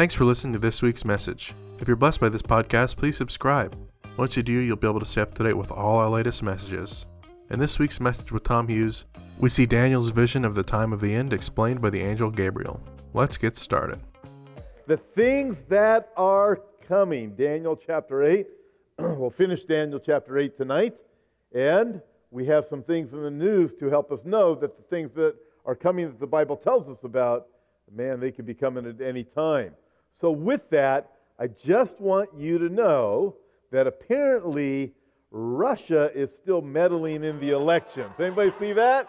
Thanks for listening to this week's message. If you're blessed by this podcast, please subscribe. Once you do, you'll be able to stay up to date with all our latest messages. In this week's message with Tom Hughes, we see Daniel's vision of the time of the end explained by the angel Gabriel. Let's get started. The things that are coming. Daniel chapter 8. we'll finish Daniel chapter 8 tonight. And we have some things in the news to help us know that the things that are coming that the Bible tells us about, man, they could be coming at any time. So, with that, I just want you to know that apparently Russia is still meddling in the elections. Anybody see that?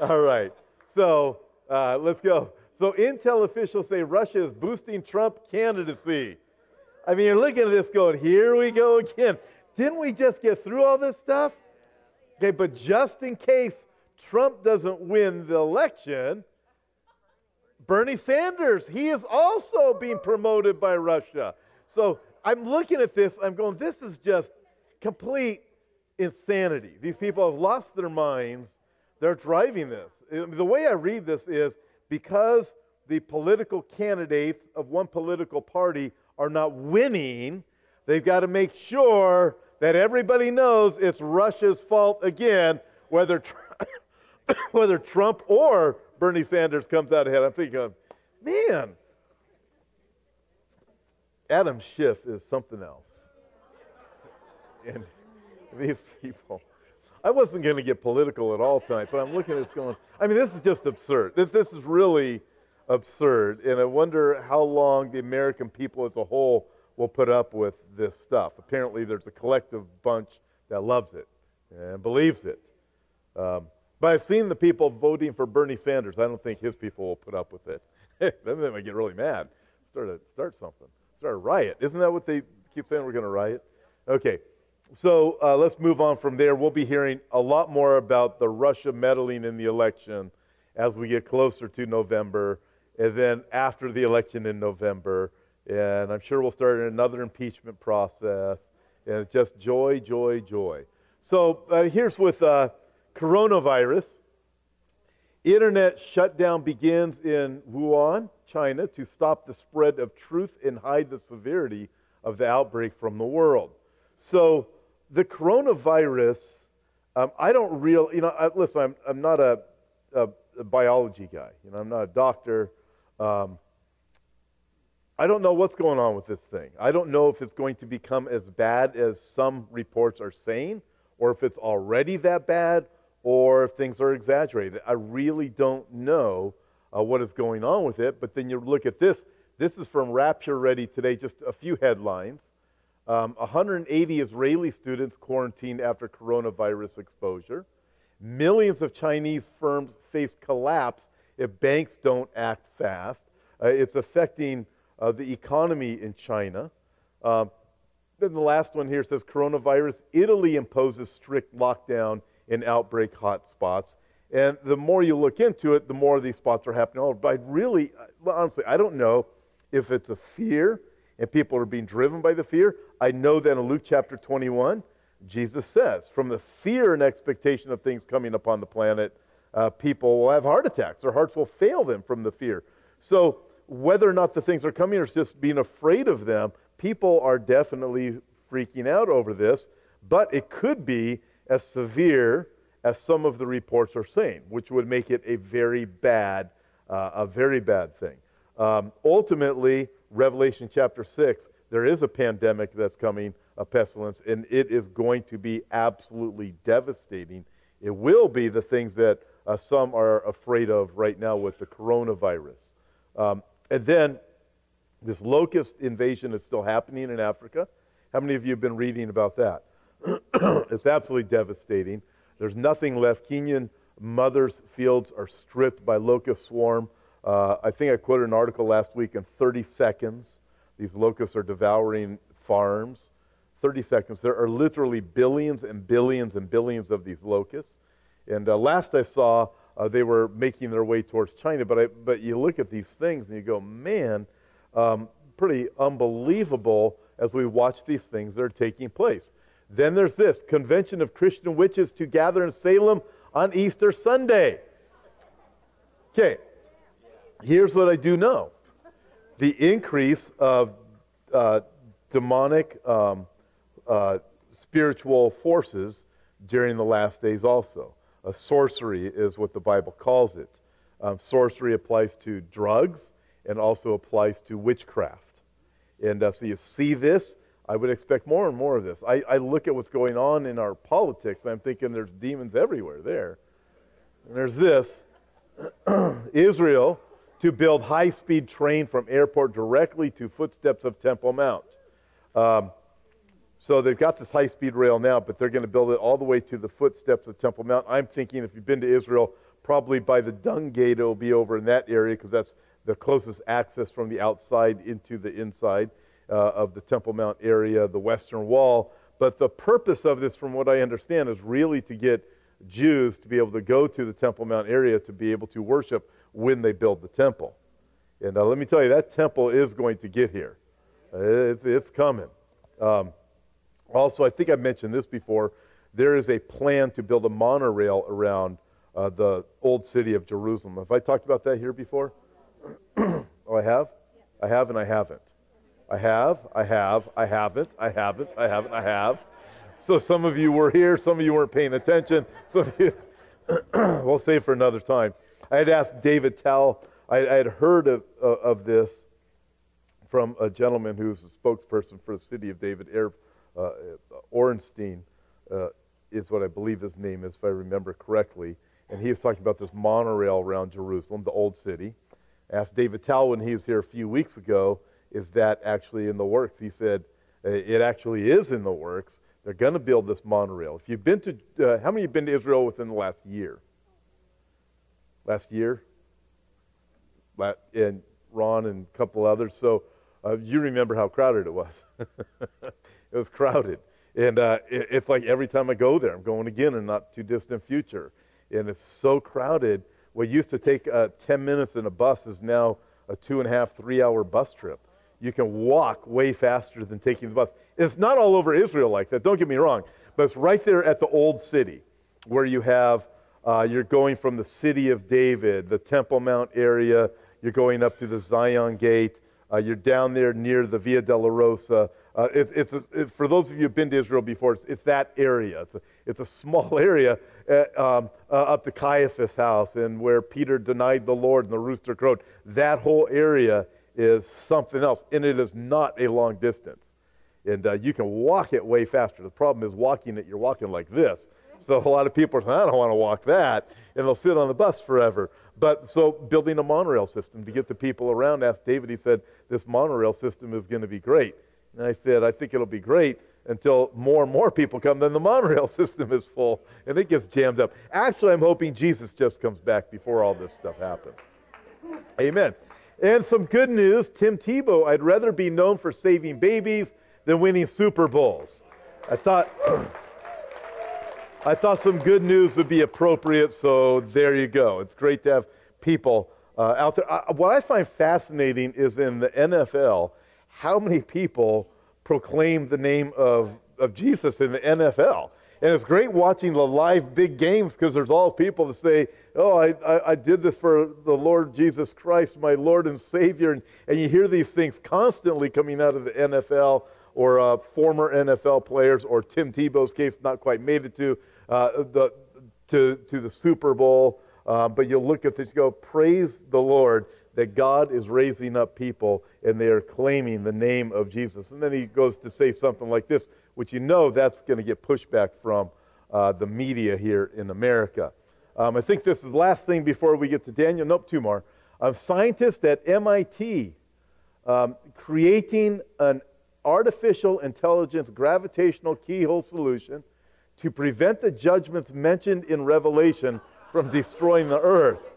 All right. So, uh, let's go. So, intel officials say Russia is boosting Trump candidacy. I mean, you're looking at this going, here we go again. Didn't we just get through all this stuff? Okay, but just in case Trump doesn't win the election, Bernie Sanders, he is also being promoted by Russia. So I'm looking at this, I'm going, this is just complete insanity. These people have lost their minds. They're driving this. The way I read this is because the political candidates of one political party are not winning, they've got to make sure that everybody knows it's Russia's fault again, whether, whether Trump or Bernie Sanders comes out ahead. I'm thinking, man, Adam Schiff is something else. And these people, I wasn't going to get political at all tonight, but I'm looking at this going, I mean, this is just absurd. This, this is really absurd. And I wonder how long the American people as a whole will put up with this stuff. Apparently, there's a collective bunch that loves it and believes it. Um, but I've seen the people voting for Bernie Sanders. I don't think his people will put up with it. then they might get really mad. Start a, start something. Start a riot. Isn't that what they keep saying? We're going to riot. Okay. So uh, let's move on from there. We'll be hearing a lot more about the Russia meddling in the election as we get closer to November, and then after the election in November, and I'm sure we'll start another impeachment process. And just joy, joy, joy. So uh, here's with uh, coronavirus. Internet shutdown begins in Wuhan, China, to stop the spread of truth and hide the severity of the outbreak from the world. So the coronavirus, um, I don't real, you know, I, listen, I'm, I'm not a, a, a, biology guy. You know, I'm not a doctor. Um, I don't know what's going on with this thing. I don't know if it's going to become as bad as some reports are saying, or if it's already that bad, or if things are exaggerated. I really don't know uh, what is going on with it. But then you look at this. This is from Rapture Ready today, just a few headlines. Um, 180 Israeli students quarantined after coronavirus exposure. Millions of Chinese firms face collapse if banks don't act fast. Uh, it's affecting uh, the economy in China. Uh, then the last one here says coronavirus. Italy imposes strict lockdown in outbreak hotspots. And the more you look into it, the more these spots are happening. Oh, but I really, honestly, I don't know if it's a fear and people are being driven by the fear. I know that in Luke chapter 21, Jesus says, from the fear and expectation of things coming upon the planet, uh, people will have heart attacks. Their hearts will fail them from the fear. So whether or not the things are coming or just being afraid of them, people are definitely freaking out over this, but it could be as severe as some of the reports are saying, which would make it a very bad, uh, a very bad thing. Um, ultimately, Revelation chapter 6, there is a pandemic that's coming, a pestilence, and it is going to be absolutely devastating. It will be the things that uh, some are afraid of right now with the coronavirus. Um, and then this locust invasion is still happening in Africa. How many of you have been reading about that? it's absolutely devastating. There's nothing left. Kenyan mothers' fields are stripped by locust swarm. Uh, I think I quoted an article last week in 30 seconds. These locusts are devouring farms. 30 seconds. There are literally billions and billions and billions of these locusts. And uh, last I saw, uh, they were making their way towards China. But, I, but you look at these things and you go, man, um, pretty unbelievable as we watch these things that are taking place. Then there's this Convention of Christian Witches to gather in Salem on Easter Sunday. Okay, here's what I do know the increase of uh, demonic um, uh, spiritual forces during the last days also. Uh, sorcery is what the Bible calls it. Um, sorcery applies to drugs and also applies to witchcraft. And uh, so you see this. I would expect more and more of this. I, I look at what's going on in our politics, and I'm thinking there's demons everywhere there. And there's this Israel to build high speed train from airport directly to footsteps of Temple Mount. Um, so they've got this high speed rail now, but they're going to build it all the way to the footsteps of Temple Mount. I'm thinking if you've been to Israel, probably by the Dung Gate, it'll be over in that area because that's the closest access from the outside into the inside uh, of the Temple Mount area, the Western Wall. But the purpose of this, from what I understand, is really to get Jews to be able to go to the Temple Mount area to be able to worship when they build the temple. And uh, let me tell you, that temple is going to get here. Uh, it's, it's coming. Um, also, I think I mentioned this before. There is a plan to build a monorail around uh, the old city of Jerusalem. Have I talked about that here before? oh, I have? I have and I haven't. I have, I have, I haven't, I haven't, I haven't, I have. So some of you were here, some of you weren't paying attention. So you, we'll save for another time. I had asked David Tell, I, I had heard of, uh, of this from a gentleman who's a spokesperson for the city of David, Air, uh, Orenstein uh, is what I believe his name is, if I remember correctly. And he was talking about this monorail around Jerusalem, the old city. I asked David Tell when he was here a few weeks ago, is that actually in the works? He said, uh, it actually is in the works. They're going to build this monorail. If you've been to, uh, how many have been to Israel within the last year? Last year? And Ron and a couple others. So uh, you remember how crowded it was. it was crowded. And uh, it, it's like every time I go there, I'm going again in not too distant future. And it's so crowded. What used to take uh, 10 minutes in a bus is now a two and a half, three hour bus trip. You can walk way faster than taking the bus. It's not all over Israel like that, don't get me wrong, but it's right there at the old city where you have, uh, you're going from the city of David, the Temple Mount area, you're going up to the Zion Gate, uh, you're down there near the Via Dolorosa. Uh, it, it's a, it, for those of you who've been to Israel before, it's, it's that area. It's a, it's a small area at, uh, um, uh, up to Caiaphas' house and where Peter denied the Lord and the rooster crowed. That whole area is something else, and it is not a long distance. And uh, you can walk it way faster. The problem is walking it, you're walking like this. So a lot of people are saying, I don't want to walk that, and they'll sit on the bus forever. But so building a monorail system to get the people around, asked David, he said, this monorail system is going to be great. And I said, I think it'll be great until more and more people come, then the monorail system is full and it gets jammed up. Actually, I'm hoping Jesus just comes back before all this stuff happens. Amen. And some good news Tim Tebow, I'd rather be known for saving babies than winning Super Bowls. I thought. I thought some good news would be appropriate, so there you go. It's great to have people uh, out there. Uh, what I find fascinating is in the NFL, how many people proclaim the name of, of Jesus in the NFL. And it's great watching the live big games because there's all people that say, Oh, I, I, I, did this for the Lord Jesus Christ, my Lord and Savior. And, and you hear these things constantly coming out of the NFL or uh, former NFL players, or Tim Tebow's case, not quite made it to, uh, the, to, to the Super Bowl. Uh, but you'll look at this, you go, Praise the Lord that God is raising up people and they are claiming the name of Jesus. And then he goes to say something like this, which you know that's going to get pushback from uh, the media here in America. Um, I think this is the last thing before we get to Daniel. Nope, two more. A scientist at MIT um, creating an artificial intelligence gravitational keyhole solution to prevent the judgments mentioned in Revelation from destroying the earth.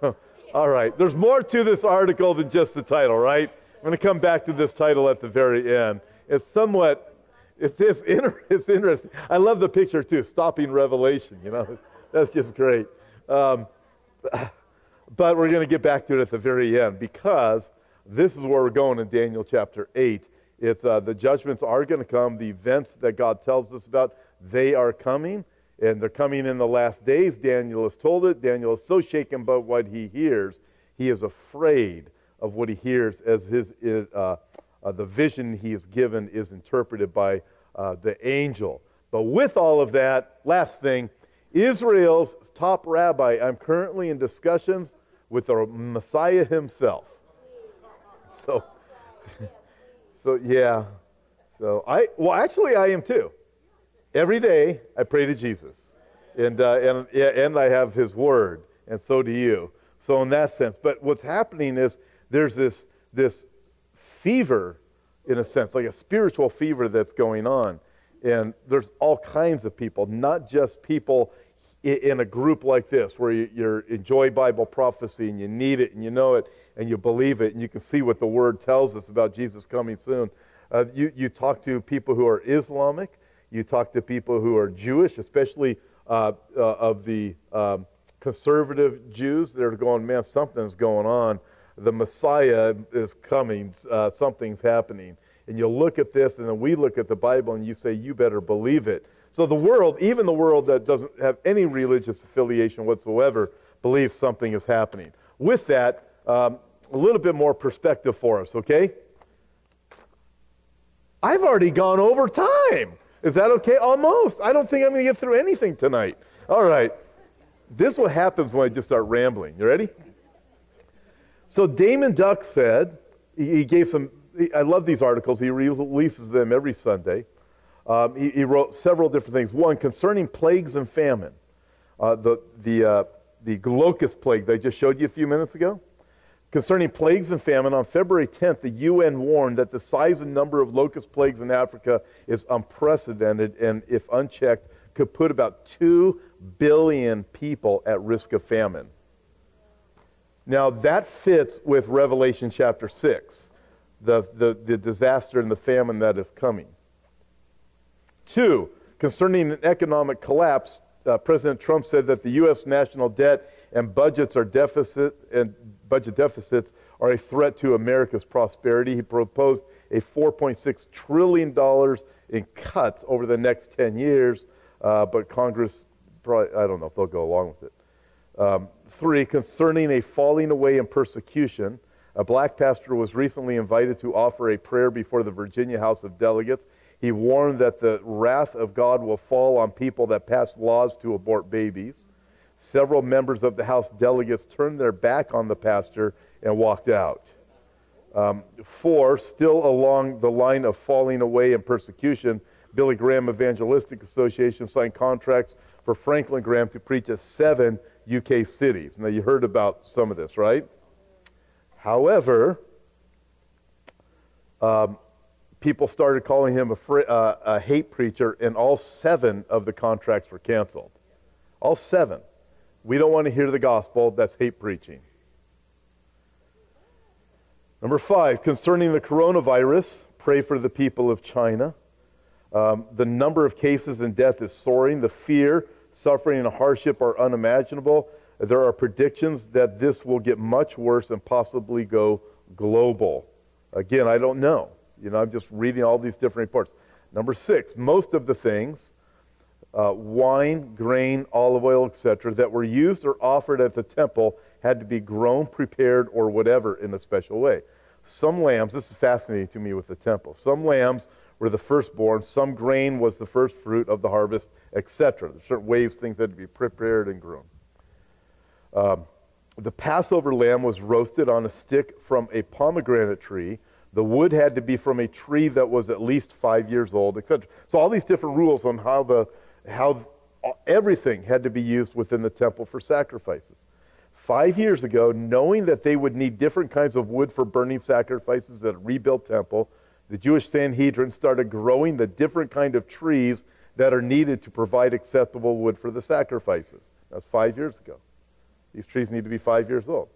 So, all right. There's more to this article than just the title, right? I'm going to come back to this title at the very end. It's somewhat, it's, it's, inter, it's interesting. I love the picture too, stopping Revelation, you know. That's just great. Um, but we're going to get back to it at the very end because this is where we're going in Daniel chapter 8. It's uh, the judgments are going to come, the events that God tells us about, they are coming and they're coming in the last days. Daniel has told it. Daniel is so shaken by what he hears, he is afraid of what he hears as his, uh, uh, the vision he is given is interpreted by uh, the angel. But with all of that, last thing, Israel's top rabbi, I'm currently in discussions with the Messiah himself. So, so yeah. So I, well, actually, I am too. Every day I pray to Jesus, and uh, and and I have His Word, and so do you. So in that sense, but what's happening is there's this this fever, in a sense, like a spiritual fever that's going on, and there's all kinds of people, not just people in a group like this where you, you enjoy Bible prophecy and you need it and you know it and you believe it and you can see what the Word tells us about Jesus coming soon. Uh, you, you talk to people who are Islamic, you talk to people who are Jewish, especially uh, uh, of the um, conservative Jews. They're going, man, something's going on. The Messiah is coming, uh, something's happening. And you look at this, and then we look at the Bible, and you say, you better believe it. So the world, even the world that doesn't have any religious affiliation whatsoever, believes something is happening. With that, um, a little bit more perspective for us, okay? I've already gone over time. Is that okay? Almost. I don't think I'm going to get through anything tonight. All right. This is what happens when I just start rambling. You ready? So Daymond Duck said, he, gave some, I love these articles. He releases them every Sunday. Um, he, he, wrote several different things. One, concerning plagues and famine. Uh, the, the, uh, the locust plague that I just showed you a few minutes ago. Concerning plagues and famine, on February 10th, the UN warned that the size and number of locust plagues in Africa is unprecedented and, if unchecked, could put about 2 billion people at risk of famine. Now, that fits with Revelation chapter 6, the, the, the disaster and the famine that is coming. Two, concerning an economic collapse, uh, President Trump said that the U.S. national debt and budgets are deficit and budget deficits are a threat to America's prosperity. He proposed a 4.6 trillion dollars in cuts over the next 10 years, uh, but Congress, probably, I don't know if they'll go along with it. Um, three, concerning a falling away in persecution, a black pastor was recently invited to offer a prayer before the Virginia House of Delegates. He warned that the wrath of God will fall on people that pass laws to abort babies. Several members of the House delegates turned their back on the pastor and walked out. Um, four, still along the line of falling away in persecution, Billy Graham Evangelistic Association signed contracts for Franklin Graham to preach at seven UK cities. Now, you heard about some of this, right? However, um, people started calling him a, uh, a hate preacher, and all seven of the contracts were canceled. All seven. We don't want to hear the gospel. That's hate preaching. Number five, concerning the coronavirus, pray for the people of China. Um, the number of cases and death is soaring. The fear, suffering, and hardship are unimaginable. There are predictions that this will get much worse and possibly go global. Again, I don't know. You know, I'm just reading all these different reports. Number six, most of the things, uh, wine, grain, olive oil, etc., that were used or offered at the temple had to be grown, prepared, or whatever in a special way. Some lambs, this is fascinating to me with the temple, some lambs were the firstborn, some grain was the first fruit of the harvest, etc. There's certain ways things had to be prepared and grown. Um, the Passover lamb was roasted on a stick from a pomegranate tree the wood had to be from a tree that was at least five years old, etc. So all these different rules on how the how everything had to be used within the temple for sacrifices. Five years ago, knowing that they would need different kinds of wood for burning sacrifices at a rebuilt temple, the Jewish Sanhedrin started growing the different kind of trees that are needed to provide acceptable wood for the sacrifices. That's five years ago. These trees need to be five years old.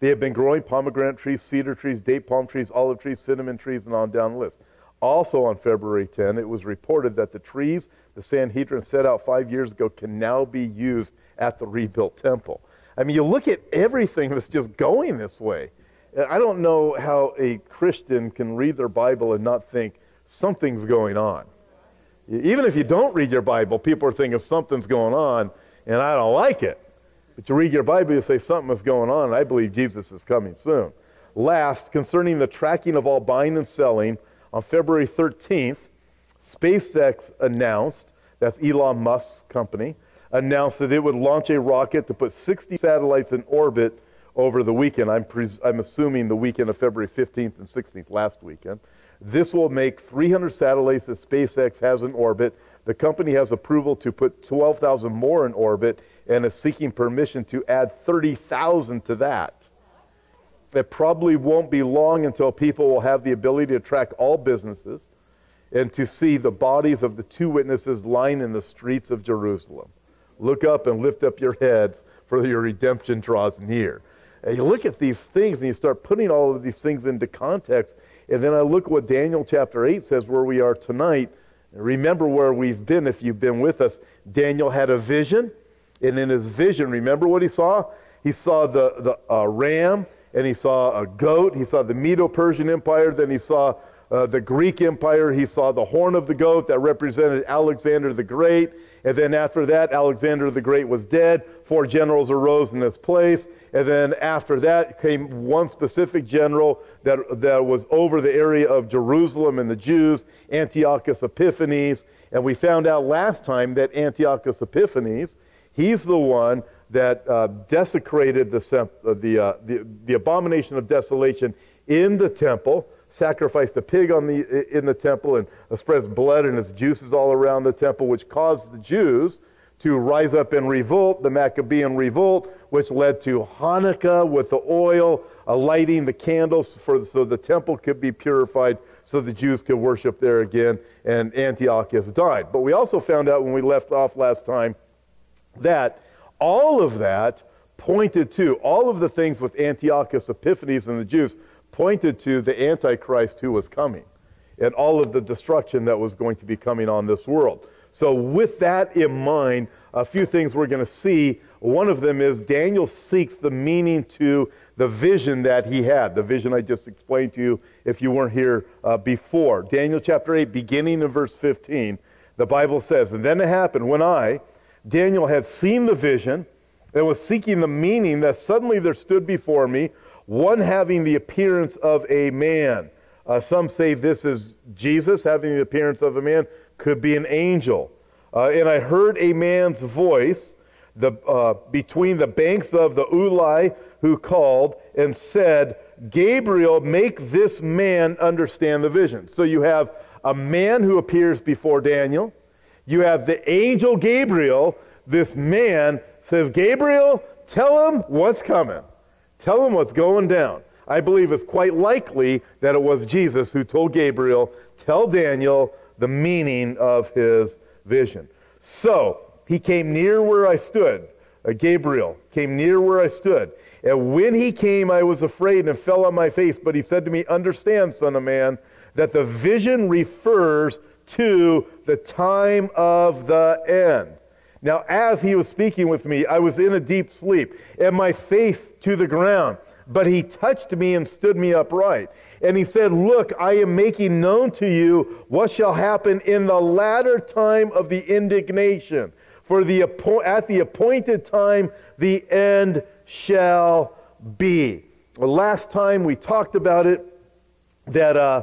They have been growing pomegranate trees, cedar trees, date palm trees, olive trees, cinnamon trees, and on down the list. Also on February 10, it was reported that the trees the Sanhedrin set out five years ago can now be used at the rebuilt temple. I mean, you look at everything that's just going this way. I don't know how a Christian can read their Bible and not think something's going on. Even if you don't read your Bible, people are thinking something's going on, and I don't like it. But you read your Bible, you say something is going on, and I believe Jesus is coming soon. Last, concerning the tracking of all buying and selling, on February 13th, SpaceX announced, that's Elon Musk's company, announced that it would launch a rocket to put 60 satellites in orbit over the weekend. I'm, pres- I'm assuming the weekend of February 15th and 16th, last weekend. This will make 300 satellites that SpaceX has in orbit. The company has approval to put 12,000 more in orbit and is seeking permission to add 30,000 to that. It probably won't be long until people will have the ability to track all businesses and to see the bodies of the two witnesses lying in the streets of Jerusalem. Look up and lift up your heads, for your redemption draws near. And you look at these things and you start putting all of these things into context. And then I look at what Daniel chapter 8 says where we are tonight. Remember where we've been if you've been with us. Daniel had a vision. And in his vision, remember what he saw? He saw the, the uh, ram and he saw a goat. He saw the Medo Persian Empire. Then he saw uh, the Greek Empire. He saw the horn of the goat that represented Alexander the Great. And then after that, Alexander the Great was dead. Four generals arose in his place. And then after that came one specific general that, that was over the area of Jerusalem and the Jews, Antiochus Epiphanes. And we found out last time that Antiochus Epiphanes, he's the one that uh, desecrated the, uh, the, uh, the, the abomination of desolation in the temple sacrificed a pig on the, in the temple and spreads blood and its juices all around the temple, which caused the Jews to rise up and revolt, the Maccabean revolt, which led to Hanukkah with the oil, uh, lighting the candles for, so the temple could be purified so the Jews could worship there again, and Antiochus died. But we also found out when we left off last time that all of that pointed to, all of the things with Antiochus Epiphanes and the Jews pointed to the Antichrist who was coming and all of the destruction that was going to be coming on this world. So, with that in mind, a few things we're going to see. One of them is Daniel seeks the meaning to the vision that he had, the vision I just explained to you if you weren't here uh, before. Daniel chapter 8, beginning in verse 15, the Bible says, And then it happened when I, Daniel, had seen the vision and was seeking the meaning that suddenly there stood before me one having the appearance of a man. Uh, some say this is Jesus having the appearance of a man, could be an angel. Uh, and I heard a man's voice the, uh, between the banks of the Ulai who called and said, Gabriel, make this man understand the vision. So you have a man who appears before Daniel. You have the angel Gabriel. This man says, Gabriel, tell him what's coming. Tell him what's going down. I believe it's quite likely that it was Jesus who told Gabriel, tell Daniel the meaning of his vision. So he came near where I stood. Uh, Gabriel came near where I stood. And when he came, I was afraid and fell on my face. But he said to me, Understand, son of man, that the vision refers to the time of the end. Now, as he was speaking with me, I was in a deep sleep, and my face to the ground. But he touched me and stood me upright. And he said, Look, I am making known to you what shall happen in the latter time of the indignation. For the, at the appointed time, the end shall be. Well, last time we talked about it, that uh,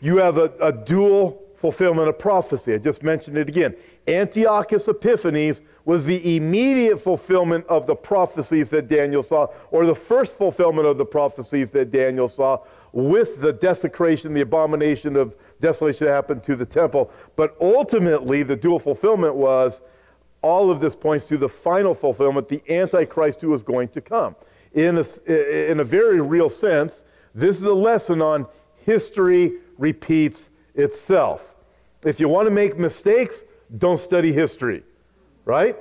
you have a, a dual fulfillment of prophecy. I just mentioned it again. Antiochus Epiphanes was the immediate fulfillment of the prophecies that Daniel saw, or the first fulfillment of the prophecies that Daniel saw with the desecration, the abomination of desolation that happened to the temple. But ultimately, the dual fulfillment was all of this points to the final fulfillment, the Antichrist who is going to come. In a, in a very real sense, this is a lesson on history repeats itself. If you want to make mistakes, don't study history, right?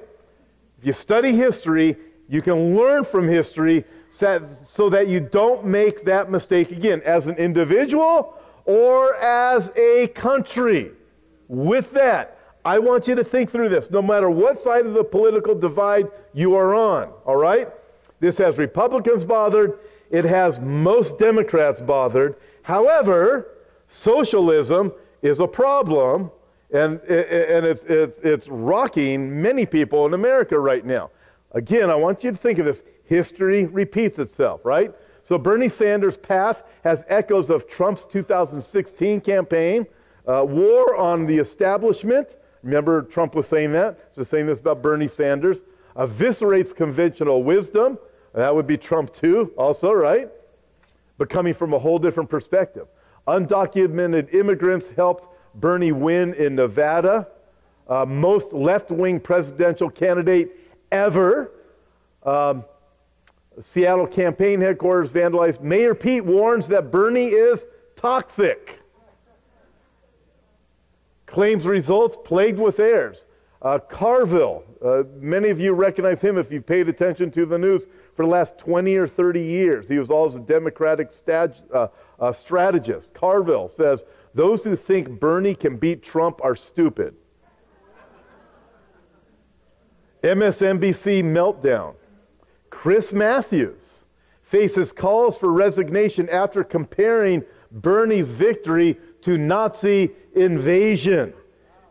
If you study history, you can learn from history so that you don't make that mistake again as an individual or as a country. With that, I want you to think through this. No matter what side of the political divide you are on, all right? This has Republicans bothered, it has most Democrats bothered. However, socialism is a problem and, and it's, it's, it's rocking many people in America right now. Again, I want you to think of this. History repeats itself, right? So Bernie Sanders' path has echoes of Trump's 2016 campaign, uh, war on the establishment. Remember, Trump was saying that. So saying this about Bernie Sanders. Eviscerates conventional wisdom. That would be Trump too, also, right? But coming from a whole different perspective. Undocumented immigrants helped Bernie win in Nevada. Uh, most left wing presidential candidate ever. Um, Seattle campaign headquarters vandalized. Mayor Pete warns that Bernie is toxic. Claims results plagued with errors. Uh, Carville, uh, many of you recognize him if you've paid attention to the news for the last 20 or 30 years. He was always a Democratic stag- uh, strategist. Carville says, Those who think Bernie can beat Trump are stupid. MSNBC meltdown. Chris Matthews faces calls for resignation after comparing Bernie's victory to Nazi invasion.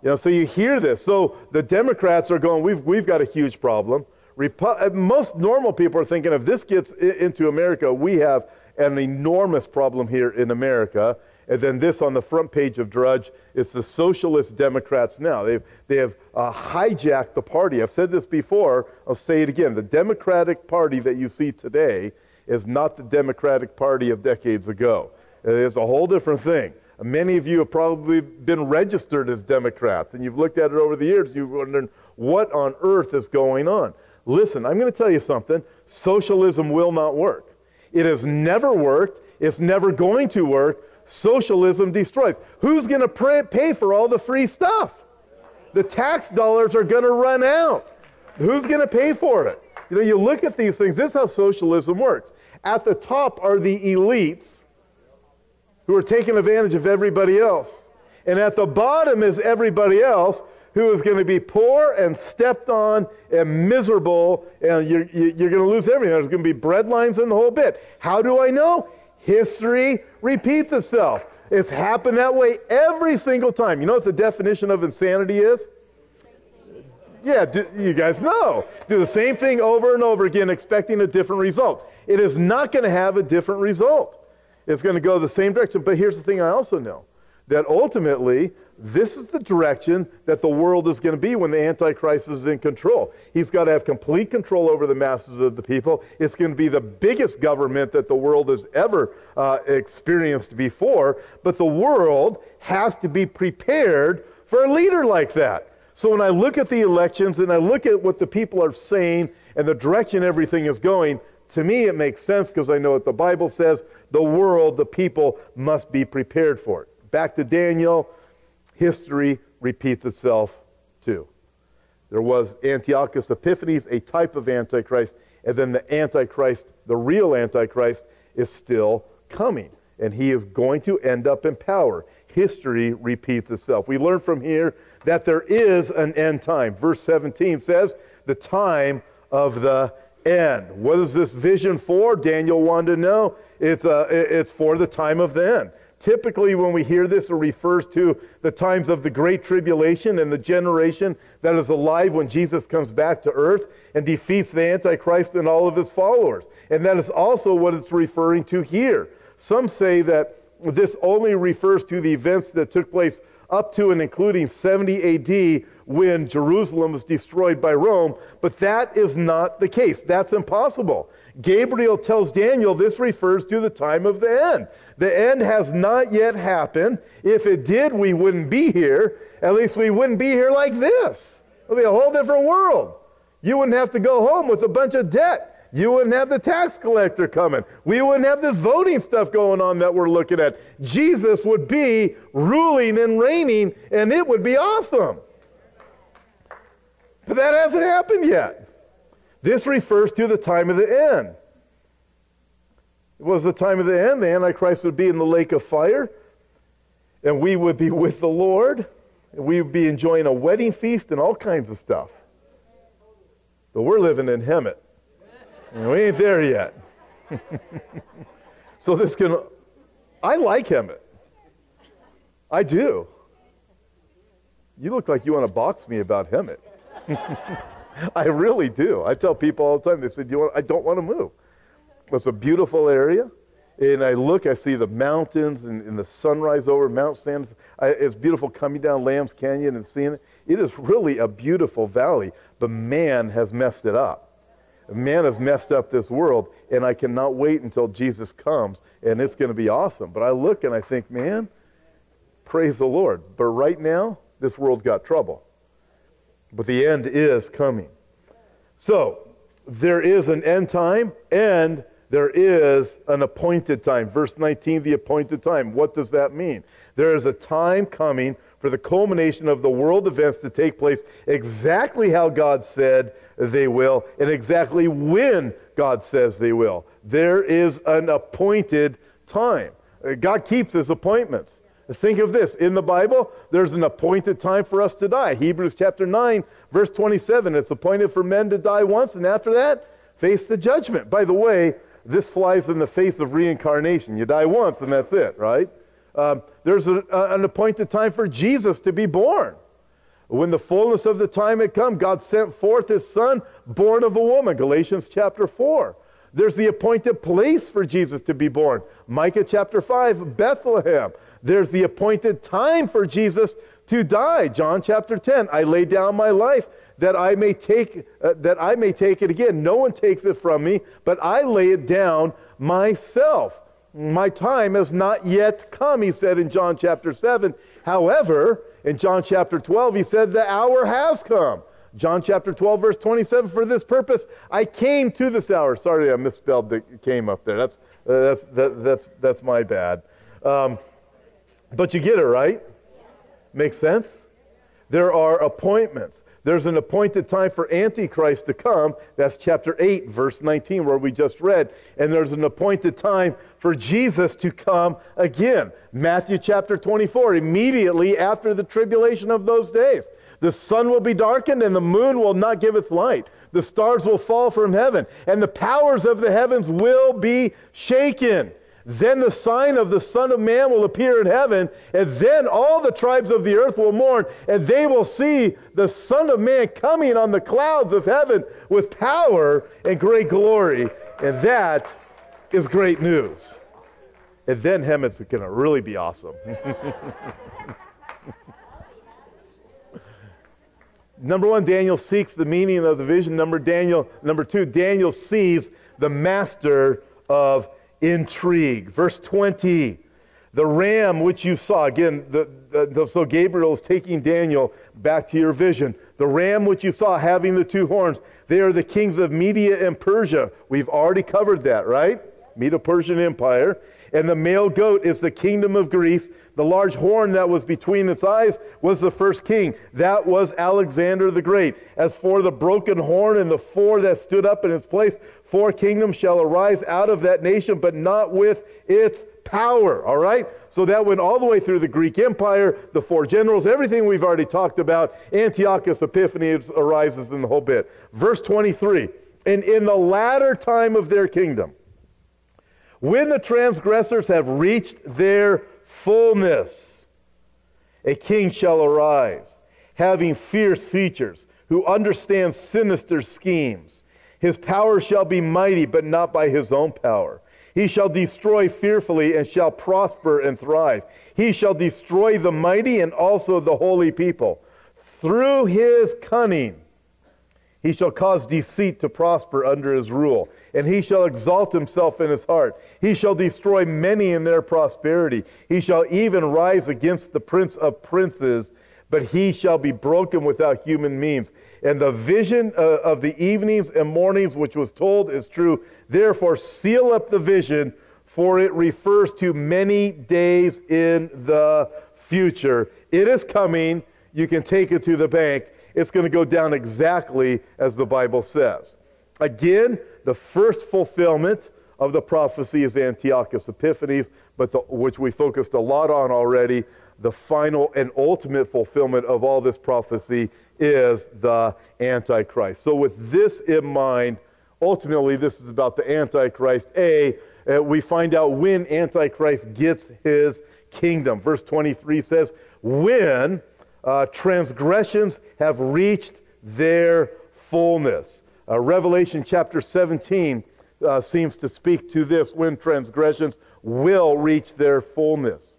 You know, so you hear this. So the Democrats are going, we've, we've got a huge problem. Repu- uh, most normal people are thinking if this gets into America, we have an enormous problem here in America. And then this on the front page of Drudge, it's the socialist Democrats now. They've, they have uh, hijacked the party. I've said this before, I'll say it again. The Democratic Party that you see today is not the Democratic Party of decades ago. It's a whole different thing. Many of you have probably been registered as Democrats, and you've looked at it over the years. You've wondered, what on earth is going on? Listen, I'm going to tell you something. Socialism will not work. It has never worked. It's never going to work. Socialism destroys. Who's going to pay for all the free stuff? The tax dollars are going to run out. Who's going to pay for it? You know, you look at these things. This is how socialism works. At the top are the elites who are taking advantage of everybody else. And at the bottom is everybody else who is going to be poor and stepped on and miserable, and you're, you're going to lose everything. There's going to be breadlines in the whole bit. How do I know? History repeats itself. It's happened that way every single time. You know what the definition of insanity is? Yeah, do, you guys know. Do the same thing over and over again, expecting a different result. It is not going to have a different result. It's going to go the same direction. But here's the thing I also know that ultimately, this is the direction that the world is going to be when the Antichrist is in control. He's got to have complete control over the masses of the people. It's going to be the biggest government that the world has ever uh, experienced before. But the world has to be prepared for a leader like that. So when I look at the elections and I look at what the people are saying and the direction everything is going, to me it makes sense because I know what the Bible says the world, the people, must be prepared for it. Back to Daniel, history repeats itself too. There was Antiochus Epiphanes, a type of Antichrist, and then the Antichrist, the real Antichrist, is still coming. And he is going to end up in power. History repeats itself. We learn from here that there is an end time. Verse 17 says, the time of the end. What is this vision for? Daniel wanted to know. It's, uh, it's for the time of the end. Typically, when we hear this, it refers to the times of the Great Tribulation and the generation that is alive when Jesus comes back to earth and defeats the Antichrist and all of his followers. And that is also what it's referring to here. Some say that this only refers to the events that took place up to and including 70 AD when Jerusalem was destroyed by Rome, but that is not the case. That's impossible. Gabriel tells Daniel this refers to the time of the end. The end has not yet happened. If it did, we wouldn't be here. At least we wouldn't be here like this. It would be a whole different world. You wouldn't have to go home with a bunch of debt. You wouldn't have the tax collector coming. We wouldn't have this voting stuff going on that we're looking at. Jesus would be ruling and reigning, and it would be awesome. But that hasn't happened yet. This refers to the time of the end. It was the time of the end. The Antichrist would be in the lake of fire, and we would be with the Lord, and we would be enjoying a wedding feast and all kinds of stuff. But we're living in Hemet. And we ain't there yet. so this can I like Hemet. I do. You look like you want to box me about Hemet. I really do. I tell people all the time, they said, you want, I don't want to move. It's a beautiful area. And I look, I see the mountains and, and the sunrise over Mount Sands. I, it's beautiful coming down Lambs Canyon and seeing it. It is really a beautiful valley, but man has messed it up. Man has messed up this world, and I cannot wait until Jesus comes, and it's going to be awesome. But I look and I think, man, praise the Lord. But right now, this world's got trouble. But the end is coming. So, there is an end time, and there is an appointed time. Verse 19, the appointed time. What does that mean? There is a time coming for the culmination of the world events to take place exactly how God said they will and exactly when God says they will. There is an appointed time. Uh, God keeps his appointments. Think of this. In the Bible, there's an appointed time for us to die. Hebrews chapter 9, verse 27. It's appointed for men to die once, and after that, face the judgment. By the way, this flies in the face of reincarnation. You die once and that's it, right? Um, there's a, a, an appointed time for Jesus to be born. When the fullness of the time had come, God sent forth his son, born of a woman. Galatians chapter 4. There's the appointed place for Jesus to be born. Micah chapter 5, Bethlehem. There's the appointed time for Jesus to die. John chapter 10. I lay down my life that I may take uh, that I may take it again. No one takes it from me, but I lay it down myself. My time has not yet come, he said in John chapter 7. However, in John chapter 12, he said, The hour has come. John chapter 12, verse 27, for this purpose I came to this hour. Sorry, I misspelled the came up there. That's, uh, that's, that, that's, that's my bad. Um, but you get it, right? Makes sense? There are appointments. There's an appointed time for Antichrist to come. That's chapter 8, verse 19, where we just read. And there's an appointed time for Jesus to come again. Matthew chapter 24, immediately after the tribulation of those days. The sun will be darkened and the moon will not give its light. The stars will fall from heaven and the powers of the heavens will be shaken. Then the sign of the Son of Man will appear in heaven, and then all the tribes of the earth will mourn, and they will see the Son of Man coming on the clouds of heaven with power and great glory. And that is great news. And then heaven's going to really be awesome. number one, Daniel seeks the meaning of the vision. Number Daniel, number two, Daniel sees the master of intrigue. Verse 20 the ram which you saw, again, the, the, so Gabriel is taking Daniel back to your vision. The ram which you saw having the two horns, they are the kings of Media and Persia. We've already covered that, right? Medo Persian Empire. And the male goat is the kingdom of Greece. The large horn that was between its eyes was the first king. That was Alexander the Great. As for the broken horn and the four that stood up in its place, Four kingdoms shall arise out of that nation, but not with its power. All right? So that went all the way through the Greek Empire, the four generals, everything we've already talked about. Antiochus Epiphanes arises in the whole bit. Verse 23 And in the latter time of their kingdom, when the transgressors have reached their fullness, a king shall arise, having fierce features, who understands sinister schemes his power shall be mighty, but not by his own power. He shall destroy fearfully and shall prosper and thrive. He shall destroy the mighty and also the holy people. Through his cunning, he shall cause deceit to prosper under his rule, and he shall exalt himself in his heart. He shall destroy many in their prosperity. He shall even rise against the prince of princes, but he shall be broken without human means. And the vision uh, of the evenings and mornings which was told is true. Therefore, seal up the vision, for it refers to many days in the future. It is coming. You can take it to the bank. It's going to go down exactly as the Bible says. Again, the first fulfillment of the prophecy is Antiochus Epiphanes, but the, which we focused a lot on already. The final and ultimate fulfillment of all this prophecy is the Antichrist. So, with this in mind, ultimately, this is about the Antichrist. A, uh, we find out when Antichrist gets his kingdom. Verse 23 says, When uh, transgressions have reached their fullness. Uh, Revelation chapter 17 uh, seems to speak to this when transgressions will reach their fullness.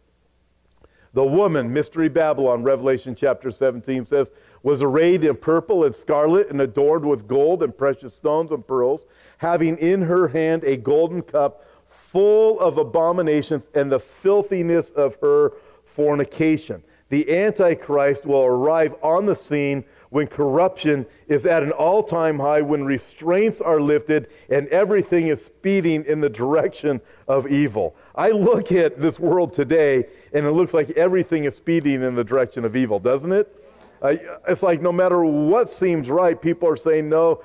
The woman, Mystery Babylon, Revelation chapter 17 says, was arrayed in purple and scarlet and adorned with gold and precious stones and pearls, having in her hand a golden cup full of abominations and the filthiness of her fornication. The Antichrist will arrive on the scene when corruption is at an all time high, when restraints are lifted, and everything is speeding in the direction of evil. I look at this world today, and it looks like everything is speeding in the direction of evil, doesn't it? Uh, it's like no matter what seems right, people are saying no.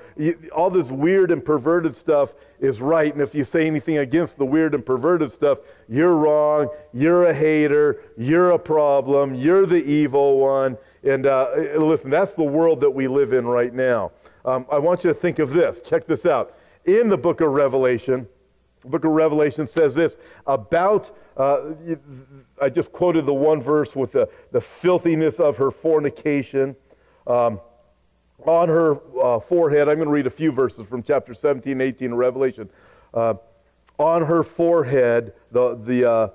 all this weird and perverted stuff is right. And if you say anything against the weird and perverted stuff, you're wrong. You're a hater. You're a problem. You're the evil one. And uh, listen, that's the world that we live in right now. Um, I want you to think of this. Check this out. In the book of Revelation, book of Revelation says this about, uh, I just quoted the one verse with the, the filthiness of her fornication. Um, on her uh, forehead, I'm going to read a few verses from chapter 17, 18 of Revelation. Uh, on her forehead, the, the uh,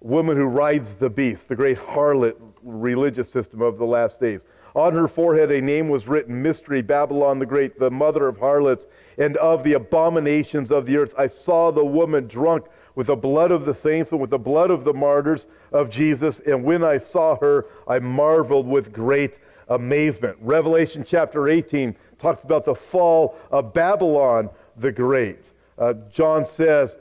woman who rides the beast, the great harlot religious system of the last days. On her forehead a name was written, Mystery, Babylon the Great, the mother of harlots and of the abominations of the earth. I saw the woman drunk with the blood of the saints and with the blood of the martyrs of Jesus. And when I saw her, I marveled with great amazement. Revelation chapter 18 talks about the fall of Babylon the Great. Uh, John says,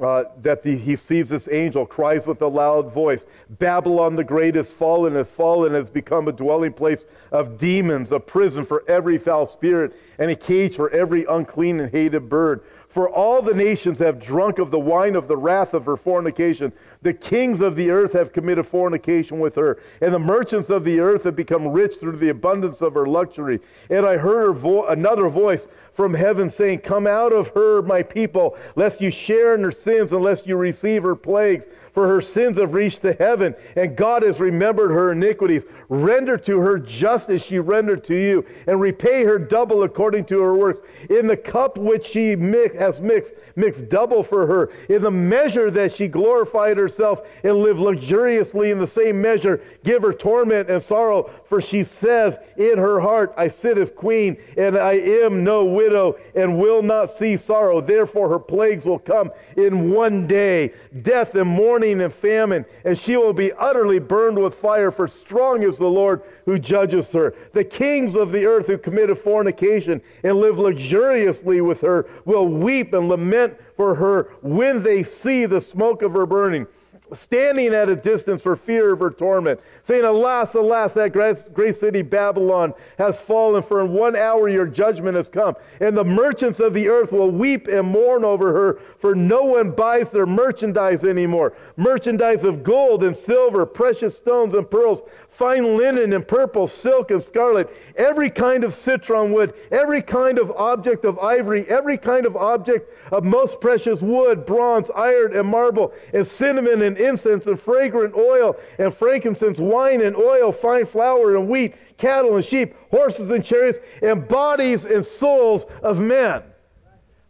uh, that the, he sees this angel, cries with a loud voice Babylon the Great is fallen, has fallen, has become a dwelling place of demons, a prison for every foul spirit, and a cage for every unclean and hated bird. For all the nations have drunk of the wine of the wrath of her fornication. The kings of the earth have committed fornication with her, and the merchants of the earth have become rich through the abundance of her luxury. And I heard vo- another voice from heaven saying, Come out of her, my people, lest you share in her sins, unless you receive her plagues for her sins have reached to heaven, and God has remembered her iniquities. Render to her just as she rendered to you, and repay her double according to her works. In the cup which she mix, has mixed, mix double for her. In the measure that she glorified herself and live luxuriously in the same measure, give her torment and sorrow. For she says in her heart, I sit as queen, and I am no widow, and will not see sorrow. Therefore her plagues will come in one day, death and mourning and famine, and she will be utterly burned with fire, for strong is the Lord who judges her. The kings of the earth who committed fornication and live luxuriously with her will weep and lament for her when they see the smoke of her burning standing at a distance for fear of her torment, saying, Alas, alas, that great great city Babylon has fallen, for in one hour your judgment has come. And the merchants of the earth will weep and mourn over her, for no one buys their merchandise anymore. Merchandise of gold and silver, precious stones and pearls, fine linen and purple, silk and scarlet, every kind of citron wood, every kind of object of ivory, every kind of object of most precious wood, bronze, iron, and marble, and cinnamon and incense and fragrant oil and frankincense, wine and oil, fine flour and wheat, cattle and sheep, horses and chariots, and bodies and souls of men.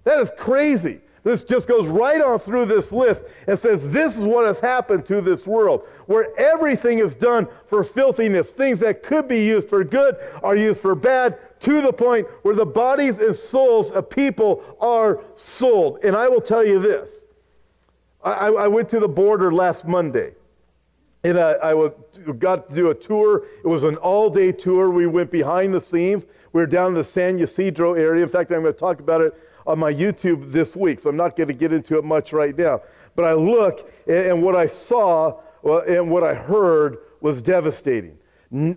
That is crazy. This just goes right on through this list and says this is what has happened to this world, where everything is done for filthiness. Things that could be used for good are used for bad, to the point where the bodies and souls of people are sold. And I will tell you this I, I went to the border last Monday. And I, I got to do a tour. It was an all day tour. We went behind the scenes. We were down in the San Ysidro area. In fact, I'm going to talk about it on my YouTube this week, so I'm not going to get into it much right now. But I look, and what I saw and what I heard was devastating.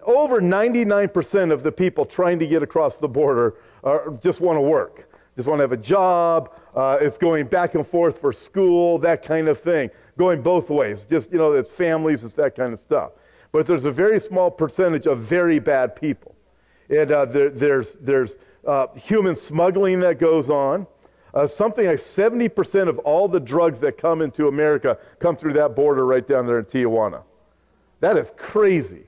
Over 99% of the people trying to get across the border are, just want to work, just want to have a job. Uh, it's going back and forth for school, that kind of thing, going both ways. Just, you know, it's families, it's that kind of stuff. But there's a very small percentage of very bad people. And uh, there, there's, there's uh, human smuggling that goes on. Uh, something like 70% of all the drugs that come into America come through that border right down there in Tijuana. That is crazy.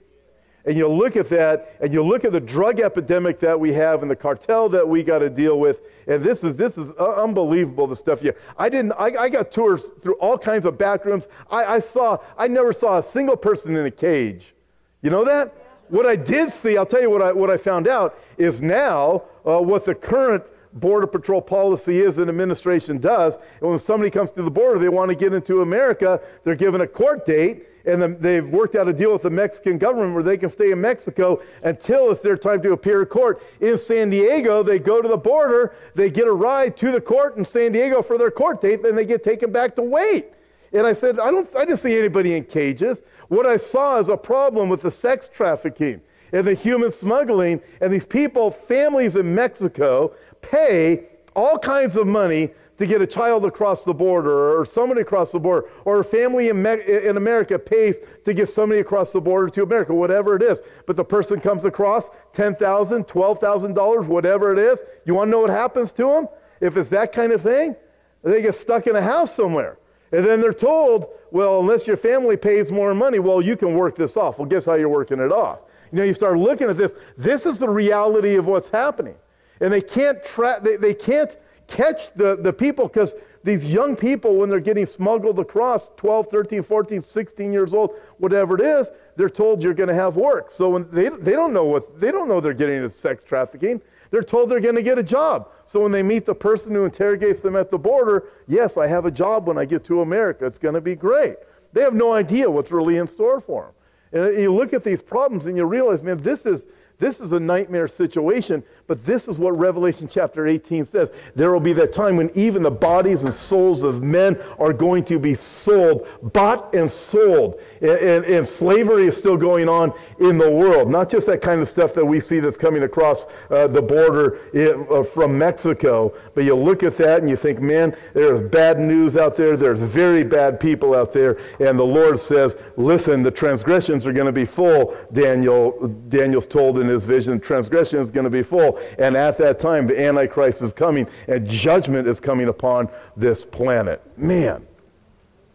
and you look at that, and you look at the drug epidemic that we have and the cartel that we got to deal with, and this is this is unbelievable the stuff here. I didn't. I, I got tours through all kinds of back rooms. I, I saw. I never saw a single person in a cage. You know that? What I did see, I'll tell you what I what I found out is now uh, what the current Border Patrol policy is and administration does. And when somebody comes to the border, they want to get into America, they're given a court date, and the, they've worked out a deal with the Mexican government where they can stay in Mexico until it's their time to appear in court. In San Diego, they go to the border, they get a ride to the court in San Diego for their court date, then they get taken back to wait. And I said, I, don't, I didn't see anybody in cages. What I saw is a problem with the sex trafficking and the human smuggling, and these people, families in Mexico, pay all kinds of money to get a child across the border or somebody across the border, or a family in, Me- in America pays to get somebody across the border to America, whatever it is. But the person comes across $10,000, $12,000, whatever it is. You want to know what happens to them? If it's that kind of thing, they get stuck in a house somewhere. And then they're told, well, unless your family pays more money, well, you can work this off. Well, guess how you're working it off? You know, you start looking at this. This is the reality of what's happening. And they can't, tra- they, they can't catch the, the people because these young people, when they're getting smuggled across 12, 13, 14, 16 years old, whatever it is, they're told you're going to have work. So when they, they don't know what, they don't know they're getting into sex trafficking. They're told they're going to get a job. So when they meet the person who interrogates them at the border, yes, I have a job when I get to America. It's going to be great. They have no idea what's really in store for them. And you look at these problems and you realize, man, this is, this is a nightmare situation, but this is what Revelation chapter 18 says. There will be that time when even the bodies and souls of men are going to be sold, bought and sold. And, and, slavery is still going on in the world. Not just that kind of stuff that we see that's coming across uh, the border in, uh, from Mexico, but you look at that and you think, man, there's bad news out there. There's very bad people out there. And the Lord says, listen, the transgressions are going to be full, Daniel, Daniel's told in his vision, transgression is going to be full. And at that time, the Antichrist is coming and judgment is coming upon this planet. Man,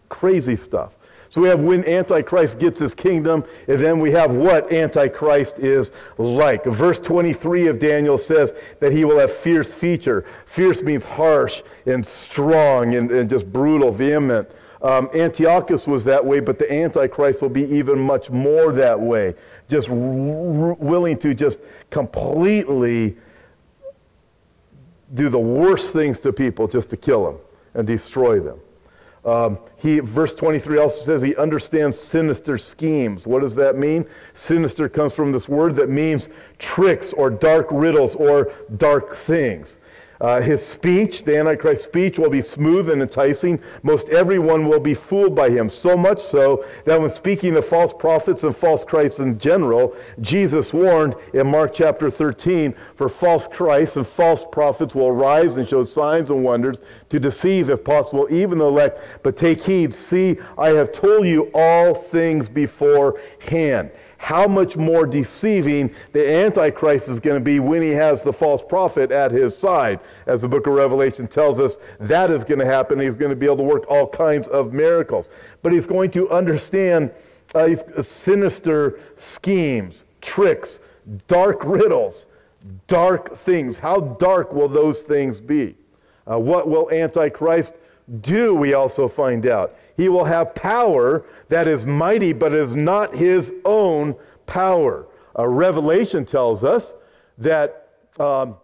crazy stuff. So we have when Antichrist gets his kingdom, and then we have what Antichrist is like. Verse 23 of Daniel says that he will have fierce feature. Fierce means harsh and strong and, and just brutal, vehement. Um, Antiochus was that way, but the Antichrist will be even much more that way just r- willing to just completely do the worst things to people just to kill them and destroy them. Um, he, verse 23 also says he understands sinister schemes. What does that mean? Sinister comes from this word that means tricks or dark riddles or dark things. Uh, his speech, the Antichrist speech, will be smooth and enticing. Most everyone will be fooled by him, so much so that when speaking of false prophets and false Christs in general, Jesus warned in Mark chapter 13 for false Christs and false prophets will rise and show signs and wonders to deceive, if possible, even the elect. But take heed, see, I have told you all things beforehand how much more deceiving the Antichrist is going to be when he has the false prophet at his side. As the book of Revelation tells us, that is going to happen. He's going to be able to work all kinds of miracles. But he's going to understand uh, sinister schemes, tricks, dark riddles, dark things. How dark will those things be? Uh, what will Antichrist do, we also find out? He will have power that is mighty, but is not his own power. A Revelation tells us that um,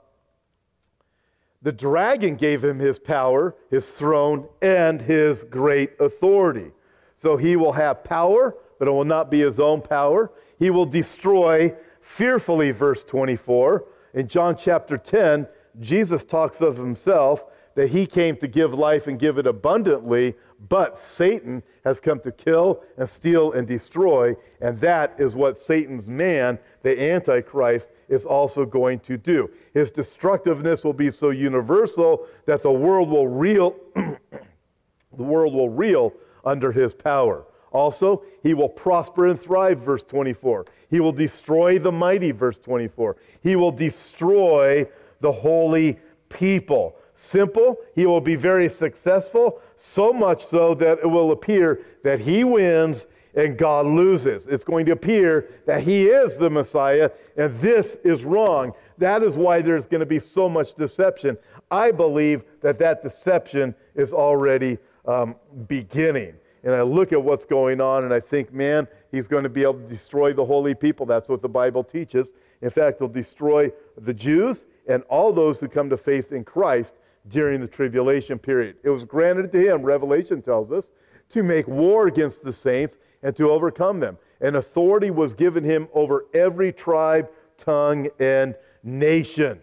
the dragon gave him his power, his throne, and his great authority. So he will have power, but it will not be his own power. He will destroy fearfully, verse 24. In John chapter 10, Jesus talks of himself that he came to give life and give it abundantly, but Satan has come to kill and steal and destroy, and that is what Satan's man, the Antichrist, is also going to do. His destructiveness will be so universal that the world will reel the world will reel under his power. Also, he will prosper and thrive, verse 24. He will destroy the mighty, verse 24. He will destroy the holy people. Simple, he will be very successful, so much so that it will appear that he wins and God loses. It's going to appear that he is the Messiah, and this is wrong. That is why there's going to be so much deception. I believe that that deception is already um, beginning. And I look at what's going on, and I think, man, he's going to be able to destroy the holy people. That's what the Bible teaches. In fact, he'll destroy the Jews and all those who come to faith in Christ during the tribulation period. It was granted to him, Revelation tells us, to make war against the saints and to overcome them. And authority was given him over every tribe, tongue, and nation.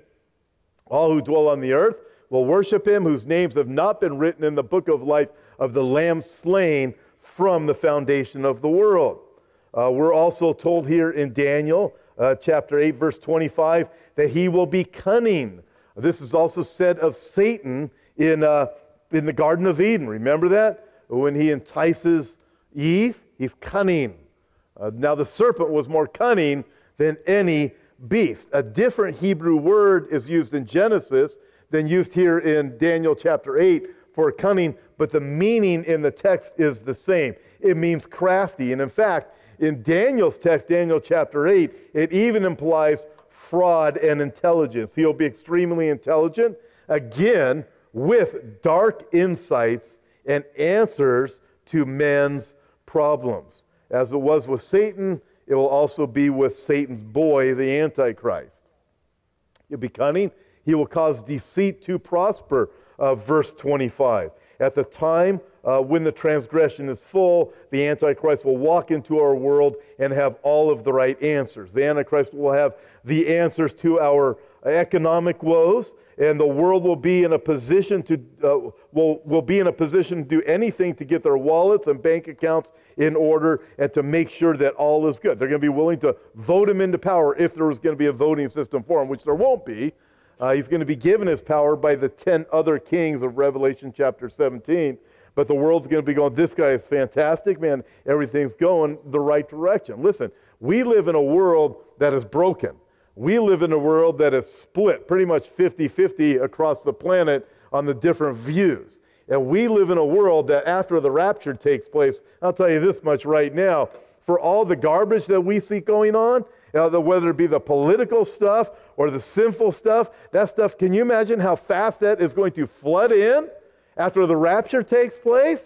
All who dwell on the earth will worship him, whose names have not been written in the book of life of the Lamb slain from the foundation of the world. Uh, we're also told here in Daniel uh, chapter 8, verse 25, that he will be cunning. This is also said of Satan in, uh, in the Garden of Eden. Remember that? When he entices Eve, he's cunning. Uh, now, the serpent was more cunning than any beast. A different Hebrew word is used in Genesis than used here in Daniel chapter 8 for cunning, but the meaning in the text is the same. It means crafty. And in fact, in Daniel's text, Daniel chapter 8, it even implies fraud and intelligence. He'll be extremely intelligent, again, with dark insights and answers to men's problems. As it was with Satan, it will also be with Satan's boy, the Antichrist. He'll be cunning. He will cause deceit to prosper, uh, verse 25. At the time uh, when the transgression is full, the Antichrist will walk into our world and have all of the right answers. The Antichrist will have the answers to our economic woes, and the world will be in a position to uh, will, will be in a position to do anything to get their wallets and bank accounts in order and to make sure that all is good. They're going to be willing to vote him into power if there was going to be a voting system for him, which there won't be. Uh, he's going to be given his power by the 10 other kings of Revelation chapter 17. But the world's going to be going, this guy is fantastic, man. Everything's going the right direction. Listen, we live in a world that is broken. We live in a world that is split pretty much 50 50 across the planet on the different views. And we live in a world that after the rapture takes place, I'll tell you this much right now, for all the garbage that we see going on, uh, the, whether it be the political stuff or the sinful stuff, that stuff, can you imagine how fast that is going to flood in after the rapture takes place?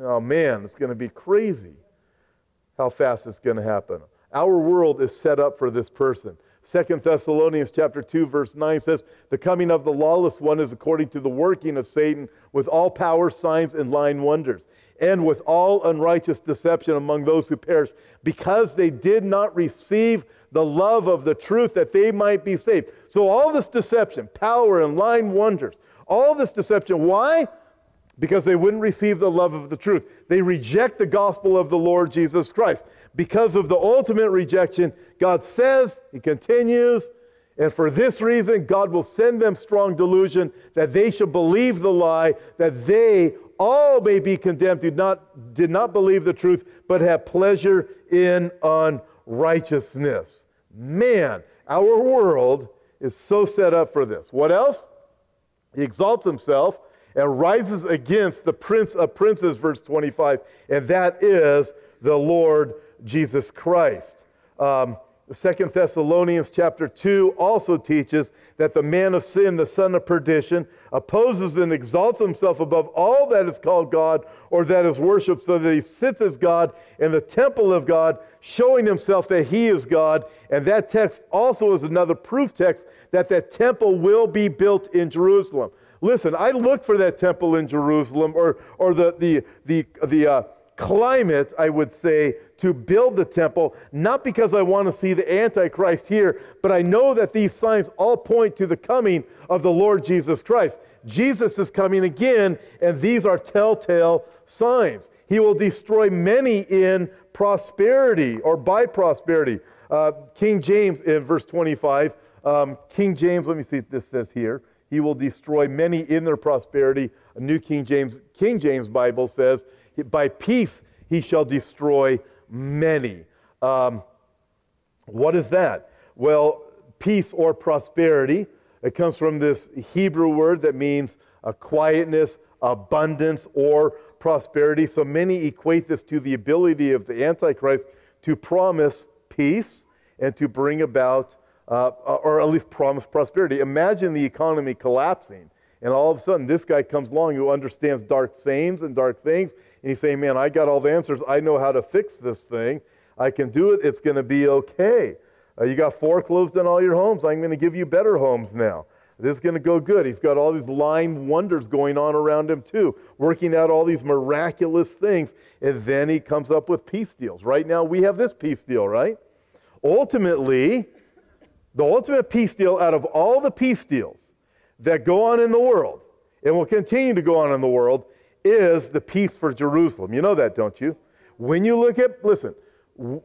Oh man, it's going to be crazy how fast it's going to happen. Our world is set up for this person. Second Thessalonians chapter 2 verse 9 says, "The coming of the lawless one is according to the working of Satan with all power, signs and lying wonders, and with all unrighteous deception among those who perish, because they did not receive the love of the truth that they might be saved." So all this deception, power and lying wonders, all this deception, why? Because they wouldn't receive the love of the truth. They reject the gospel of the Lord Jesus Christ. Because of the ultimate rejection, God says, He continues, and for this reason, God will send them strong delusion that they should believe the lie, that they all may be condemned who not, did not believe the truth, but have pleasure in unrighteousness. Man, our world is so set up for this. What else? He exalts himself and rises against the prince of princes, verse 25, and that is the Lord Jesus Christ. Um, Second Thessalonians chapter 2 also teaches that the man of sin, the son of perdition, opposes and exalts himself above all that is called God or that is worshiped, so that he sits as God in the temple of God, showing himself that he is God. And that text also is another proof text that that temple will be built in Jerusalem. Listen, I look for that temple in Jerusalem or, or the, the, the, the uh, climate, I would say, to build the temple, not because I want to see the Antichrist here, but I know that these signs all point to the coming of the Lord Jesus Christ. Jesus is coming again, and these are telltale signs. He will destroy many in prosperity or by prosperity. Uh, King James in verse 25, um, King James, let me see what this says here. He will destroy many in their prosperity. A New King James, King James Bible says, by peace he shall destroy many. Um, what is that? Well, peace or prosperity. It comes from this Hebrew word that means a quietness, abundance, or prosperity. So many equate this to the ability of the Antichrist to promise peace and to bring about, uh, or at least promise prosperity. Imagine the economy collapsing, and all of a sudden this guy comes along who understands dark sayings and dark things, and he's saying, Man, I got all the answers. I know how to fix this thing. I can do it. It's going to be okay. Uh, you got foreclosed on all your homes. I'm going to give you better homes now. This is going to go good. He's got all these lying wonders going on around him, too, working out all these miraculous things. And then he comes up with peace deals. Right now, we have this peace deal, right? Ultimately, the ultimate peace deal out of all the peace deals that go on in the world and will continue to go on in the world is the peace for Jerusalem. You know that, don't you? When you look at, listen,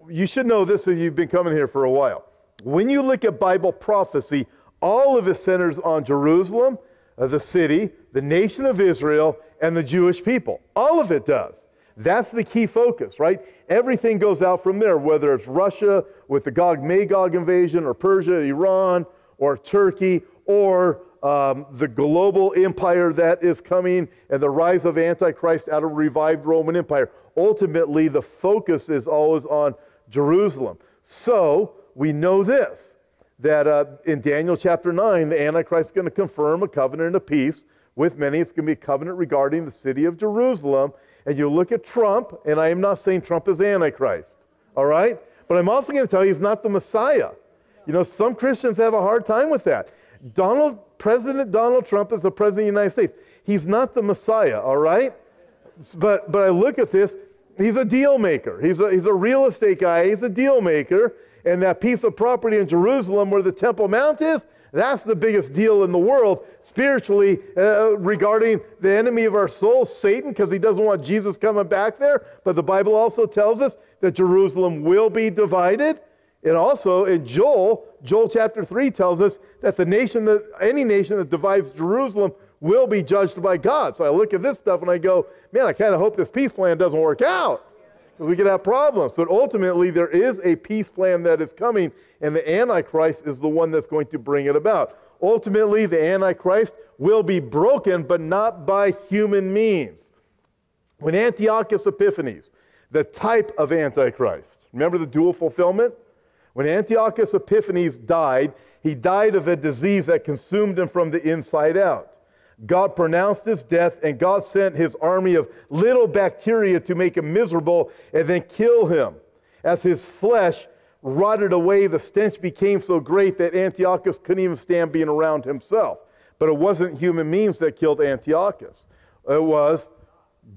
you should know this if you've been coming here for a while. When you look at Bible prophecy, all of it centers on Jerusalem, uh, the city, the nation of Israel, and the Jewish people. All of it does. That's the key focus, right? Everything goes out from there, whether it's Russia with the Gog Magog invasion, or Persia, Iran, or Turkey, or um, the global empire that is coming and the rise of Antichrist out of a revived Roman Empire. Ultimately, the focus is always on Jerusalem. So we know this that uh, in Daniel chapter 9, the Antichrist is going to confirm a covenant of peace with many. It's going to be a covenant regarding the city of Jerusalem. And you look at Trump, and I am not saying Trump is Antichrist, all right? But I'm also going to tell you he's not the Messiah. You know, some Christians have a hard time with that. Donald, President Donald Trump is the President of the United States. He's not the Messiah, all right? But, but I look at this, he's a deal maker. He's a, he's a real estate guy, he's a deal maker. And that piece of property in Jerusalem where the Temple Mount is, that's the biggest deal in the world spiritually uh, regarding the enemy of our souls, Satan, because he doesn't want Jesus coming back there. But the Bible also tells us that Jerusalem will be divided. And also in Joel, Joel chapter 3 tells us that the nation that any nation that divides Jerusalem will be judged by God. So I look at this stuff and I go, man, I kind of hope this peace plan doesn't work out because we could have problems. But ultimately, there is a peace plan that is coming, and the Antichrist is the one that's going to bring it about. Ultimately, the Antichrist will be broken, but not by human means. When Antiochus Epiphanes, the type of Antichrist, remember the dual fulfillment? When Antiochus Epiphanes died, he died of a disease that consumed him from the inside out. God pronounced his death, and God sent his army of little bacteria to make him miserable and then kill him. As his flesh rotted away, the stench became so great that Antiochus couldn't even stand being around himself. But it wasn't human means that killed Antiochus, it was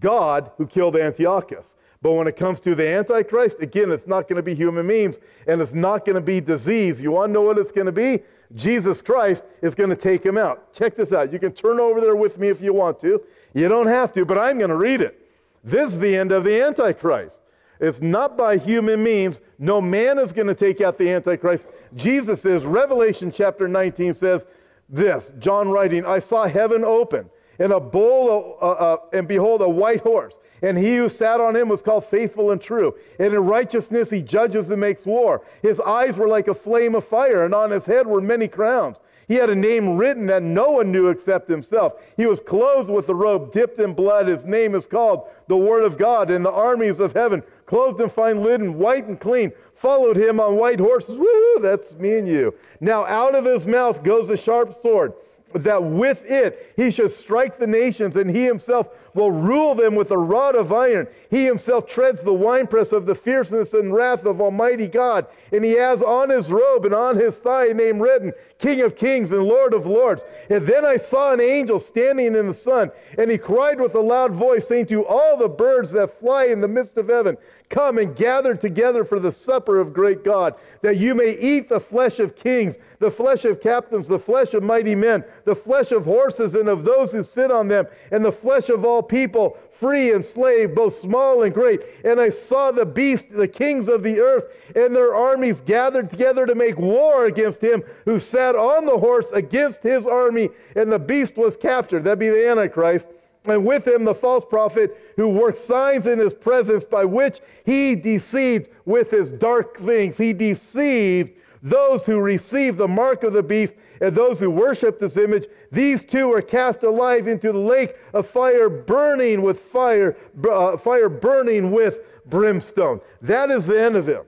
God who killed Antiochus. But when it comes to the Antichrist, again, it's not going to be human means and it's not going to be disease. You want to know what it's going to be? Jesus Christ is going to take him out. Check this out. You can turn over there with me if you want to. You don't have to, but I'm going to read it. This is the end of the Antichrist. It's not by human means. No man is going to take out the Antichrist. Jesus says, Revelation chapter 19 says this John writing, I saw heaven open, and a bull, uh, uh, and behold, a white horse. And he who sat on him was called faithful and true. And in righteousness he judges and makes war. His eyes were like a flame of fire, and on his head were many crowns. He had a name written that no one knew except himself. He was clothed with a robe dipped in blood. His name is called the Word of God. And the armies of heaven, clothed in fine linen, white and clean, followed him on white horses. Woo, that's me and you. Now out of his mouth goes a sharp sword that with it he should strike the nations, and he himself will rule them with a rod of iron. He himself treads the winepress of the fierceness and wrath of Almighty God. And he has on his robe and on his thigh a name written, King of Kings and Lord of Lords. And then I saw an angel standing in the sun, and he cried with a loud voice, saying to all the birds that fly in the midst of heaven, Come and gather together for the supper of great God, that you may eat the flesh of kings, the flesh of captains, the flesh of mighty men, the flesh of horses and of those who sit on them, and the flesh of all people, free and slave, both small and great. And I saw the beast, the kings of the earth, and their armies gathered together to make war against him who sat on the horse against his army, and the beast was captured. That'd be the Antichrist and with him the false prophet who worked signs in his presence by which he deceived with his dark things. He deceived those who received the mark of the beast and those who worshiped his image. These two are cast alive into the lake of fire, burning with fire, uh, fire burning with brimstone. That is the end of him.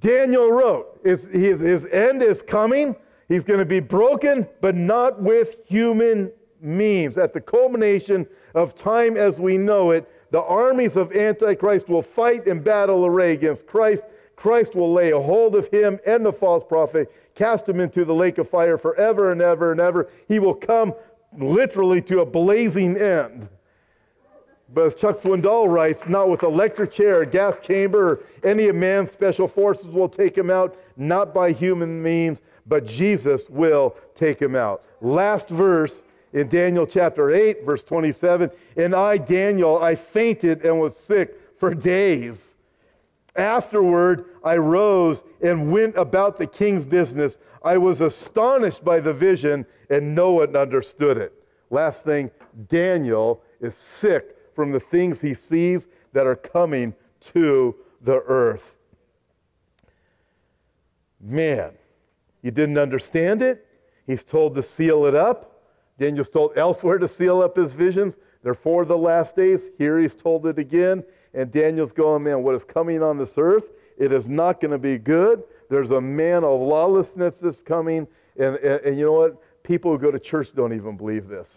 Daniel wrote, his, his, his end is coming. He's going to be broken, but not with human means. At the culmination of time as we know it, the armies of Antichrist will fight in battle array against Christ. Christ will lay a hold of him and the false prophet, cast him into the lake of fire forever and ever and ever. He will come literally to a blazing end. But as Chuck Swindoll writes, not with electric chair, gas chamber, or any of man's special forces will take him out, not by human means, but Jesus will take him out. Last verse in Daniel chapter 8, verse 27 And I, Daniel, I fainted and was sick for days. Afterward, I rose and went about the king's business. I was astonished by the vision, and no one understood it. Last thing, Daniel is sick from the things he sees that are coming to the earth. Man, you didn't understand it. He's told to seal it up. Daniel's told elsewhere to seal up his visions. They're for the last days. Here he's told it again. And Daniel's going, man, what is coming on this earth? It is not going to be good. There's a man of lawlessness that's coming. And, and, and you know what? People who go to church don't even believe this.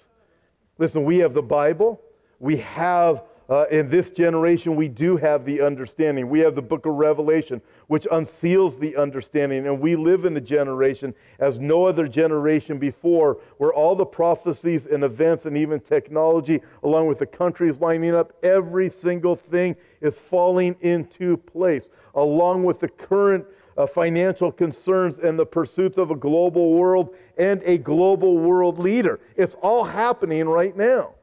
Listen, we have the Bible we have uh, in this generation, we do have the understanding. We have the book of Revelation, which unseals the understanding. And we live in a generation as no other generation before, where all the prophecies and events and even technology, along with the countries lining up, every single thing is falling into place, along with the current uh, financial concerns and the pursuits of a global world and a global world leader. It's all happening right now.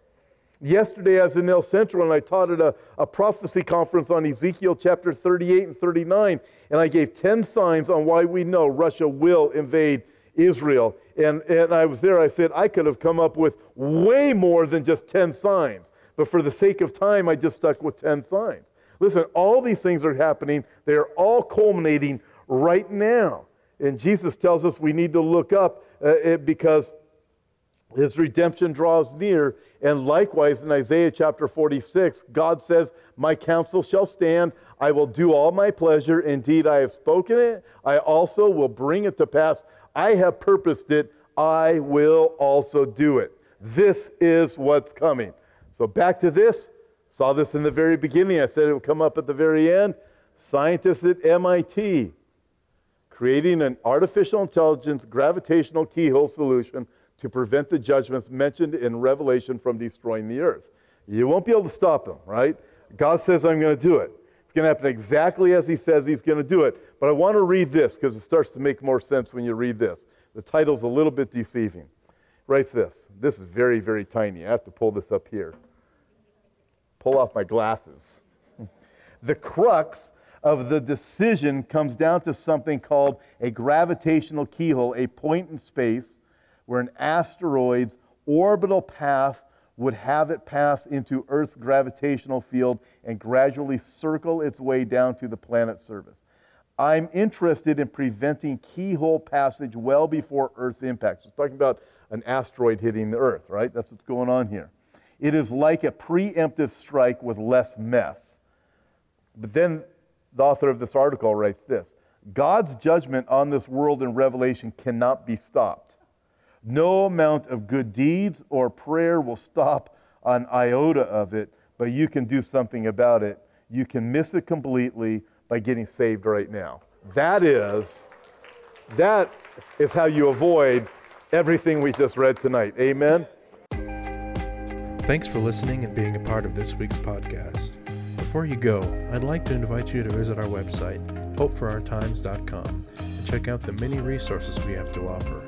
Yesterday, I was in El Centro and I taught at a, a prophecy conference on Ezekiel chapter 38 and 39. And I gave 10 signs on why we know Russia will invade Israel. And, and I was there, I said, I could have come up with way more than just 10 signs. But for the sake of time, I just stuck with 10 signs. Listen, all these things are happening, they are all culminating right now. And Jesus tells us we need to look up uh, because his redemption draws near and likewise, in Isaiah chapter 46, God says, My counsel shall stand. I will do all my pleasure. Indeed, I have spoken it. I also will bring it to pass. I have purposed it. I will also do it. This is what's coming. So, back to this. Saw this in the very beginning. I said it would come up at the very end. Scientists at MIT creating an artificial intelligence gravitational keyhole solution to prevent the judgments mentioned in Revelation from destroying the earth. You won't be able to stop them, right? God says, I'm going to do it. It's going to happen exactly as He says He's going to do it. But I want to read this because it starts to make more sense when you read this. The title's a little bit deceiving. writes this. This is very, very tiny. I have to pull this up here. Pull off my glasses. the crux of the decision comes down to something called a gravitational keyhole, a point in space where an asteroid's orbital path would have it pass into Earth's gravitational field and gradually circle its way down to the planet's surface. I'm interested in preventing keyhole passage well before Earth impacts. It's talking about an asteroid hitting the Earth, right? That's what's going on here. It is like a preemptive strike with less mess. But then the author of this article writes this God's judgment on this world in Revelation cannot be stopped. No amount of good deeds or prayer will stop an iota of it, but you can do something about it. You can miss it completely by getting saved right now. That is, that is how you avoid everything we just read tonight. Amen. Thanks for listening and being a part of this week's podcast. Before you go, I'd like to invite you to visit our website, hopeforourtimes.com, and check out the many resources we have to offer.